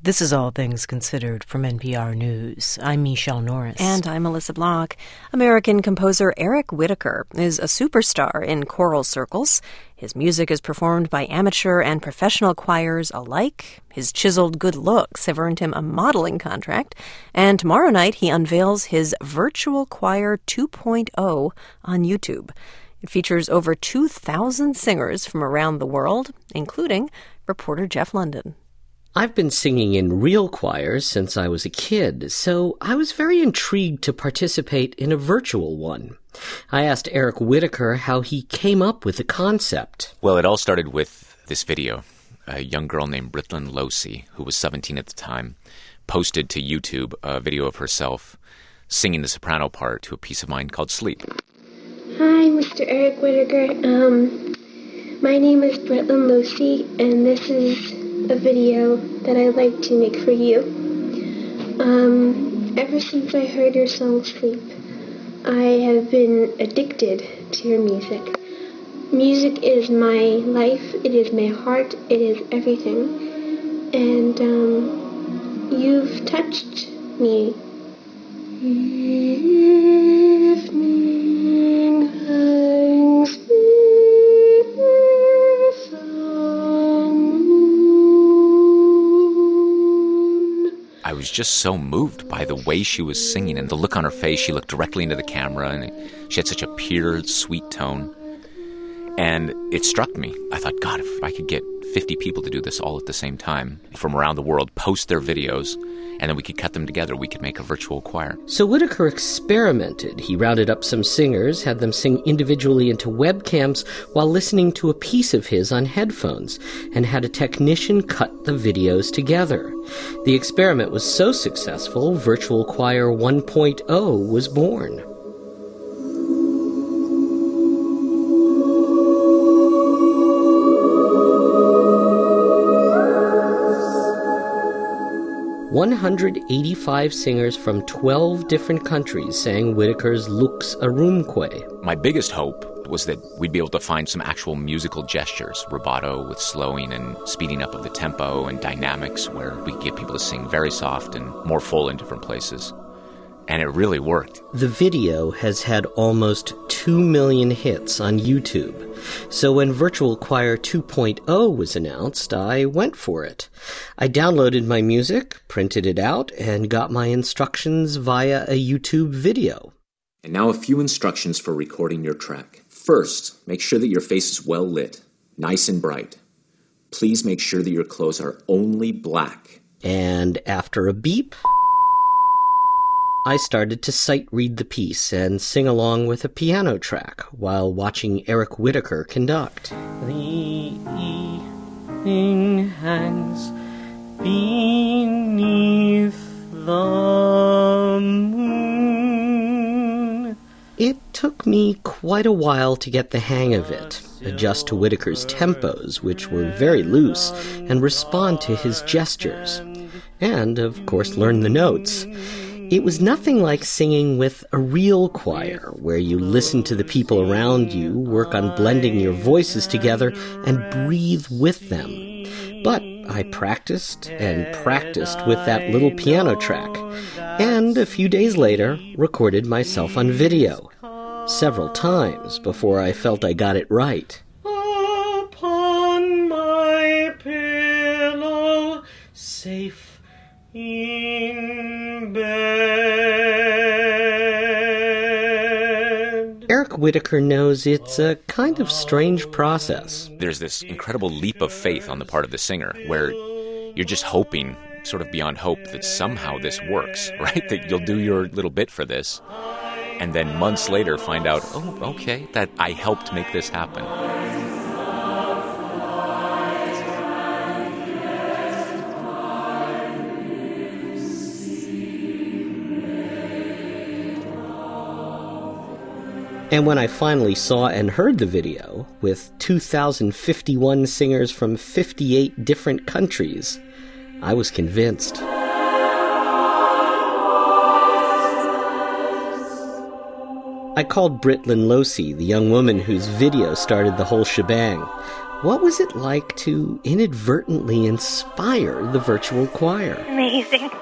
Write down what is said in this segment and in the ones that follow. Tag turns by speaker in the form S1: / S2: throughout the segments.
S1: This is All Things Considered from NPR News. I'm Michelle Norris.
S2: And I'm Melissa Block. American composer Eric Whitacre is a superstar in choral circles. His music is performed by amateur and professional choirs alike. His chiseled good looks have earned him a modeling contract. And tomorrow night, he unveils his Virtual Choir 2.0 on YouTube. It features over 2,000 singers from around the world, including reporter Jeff Lunden.
S3: I've been singing in real choirs since I was a kid, so I was very intrigued to participate in a virtual one. I asked Eric Whitacre how he came up with the concept.
S4: Well, it all started with this video. A young girl named Britlin Losee, who was 17 at the time, posted to YouTube a video of herself singing the soprano part to a piece of mine called Sleep.
S5: Hi, Mr. Eric Whitacre. Um, my name is Britlin Losee, and this is a video that I'd like to make for you. Um, ever since I heard your song Sleep, I have been addicted to your music. Music is my life, it is my heart, it is everything. And um, you've touched me. Evening
S4: was just so moved by the way she was singing and the look on her face. She looked directly into the camera and she had such a pure, sweet tone. And it struck me. I thought, God, if I could get 50 people to do this all at the same time from around the world, post their videos, and then we could cut them together, we could make a virtual choir.
S3: So Whitacre experimented. He rounded up some singers, had them sing individually into webcams while listening to a piece of his on headphones, and had a technician cut the videos together. The experiment was so successful, Virtual Choir 1.0 was born. One hundred eighty-five singers from twelve different countries sang Whitacre's Lux Aurumque.
S4: My biggest hope was that we'd be able to find some actual musical gestures, rubato with slowing and speeding up of the tempo and dynamics where we could get people to sing very soft and more full in different places. And it really worked.
S3: The video has had almost 2 million hits on YouTube. So when Virtual Choir 2.0 was announced, I went for it. I downloaded my music, printed it out, and got my instructions via a YouTube video.
S6: And now a few instructions for recording your track. First, make sure that your face is well lit, nice and bright. Please make sure that your clothes are only black.
S3: And after a beep, I started to sight read the piece and sing along with a piano track while watching Eric Whitacre conduct. The evening hangs beneath the moon. It took me quite a while to get the hang of it, adjust to Whitacre's tempos, which were very loose, and respond to his gestures. And, of course, learn the notes. It was nothing like singing with a real choir, where you listen to the people around you, work on blending your voices together, and breathe with them. But I practiced and practiced with that little piano track, and a few days later recorded myself on video. Several times before I felt I got it right. Upon my pillow, safe Whitacre knows it's a kind of strange process.
S4: There's this incredible leap of faith on the part of the singer where you're just hoping, sort of beyond hope, that somehow this works, right? That you'll do your little bit for this. And then months later find out, oh, okay, that I helped make this happen.
S3: And when I finally saw and heard the video, with 2,051 singers from 58 different countries, I was convinced. I called Britlin Losee, the young woman whose video started the whole shebang. What was it like to inadvertently inspire the virtual choir?
S7: Amazing.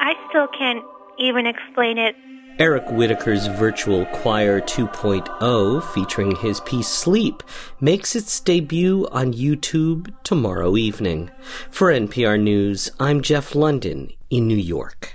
S7: I still can't even explain it.
S3: Eric Whitacre's Virtual Choir 2.0, featuring his piece Sleep, makes its debut on YouTube tomorrow evening. For NPR News, I'm Jeff Lunden in New York.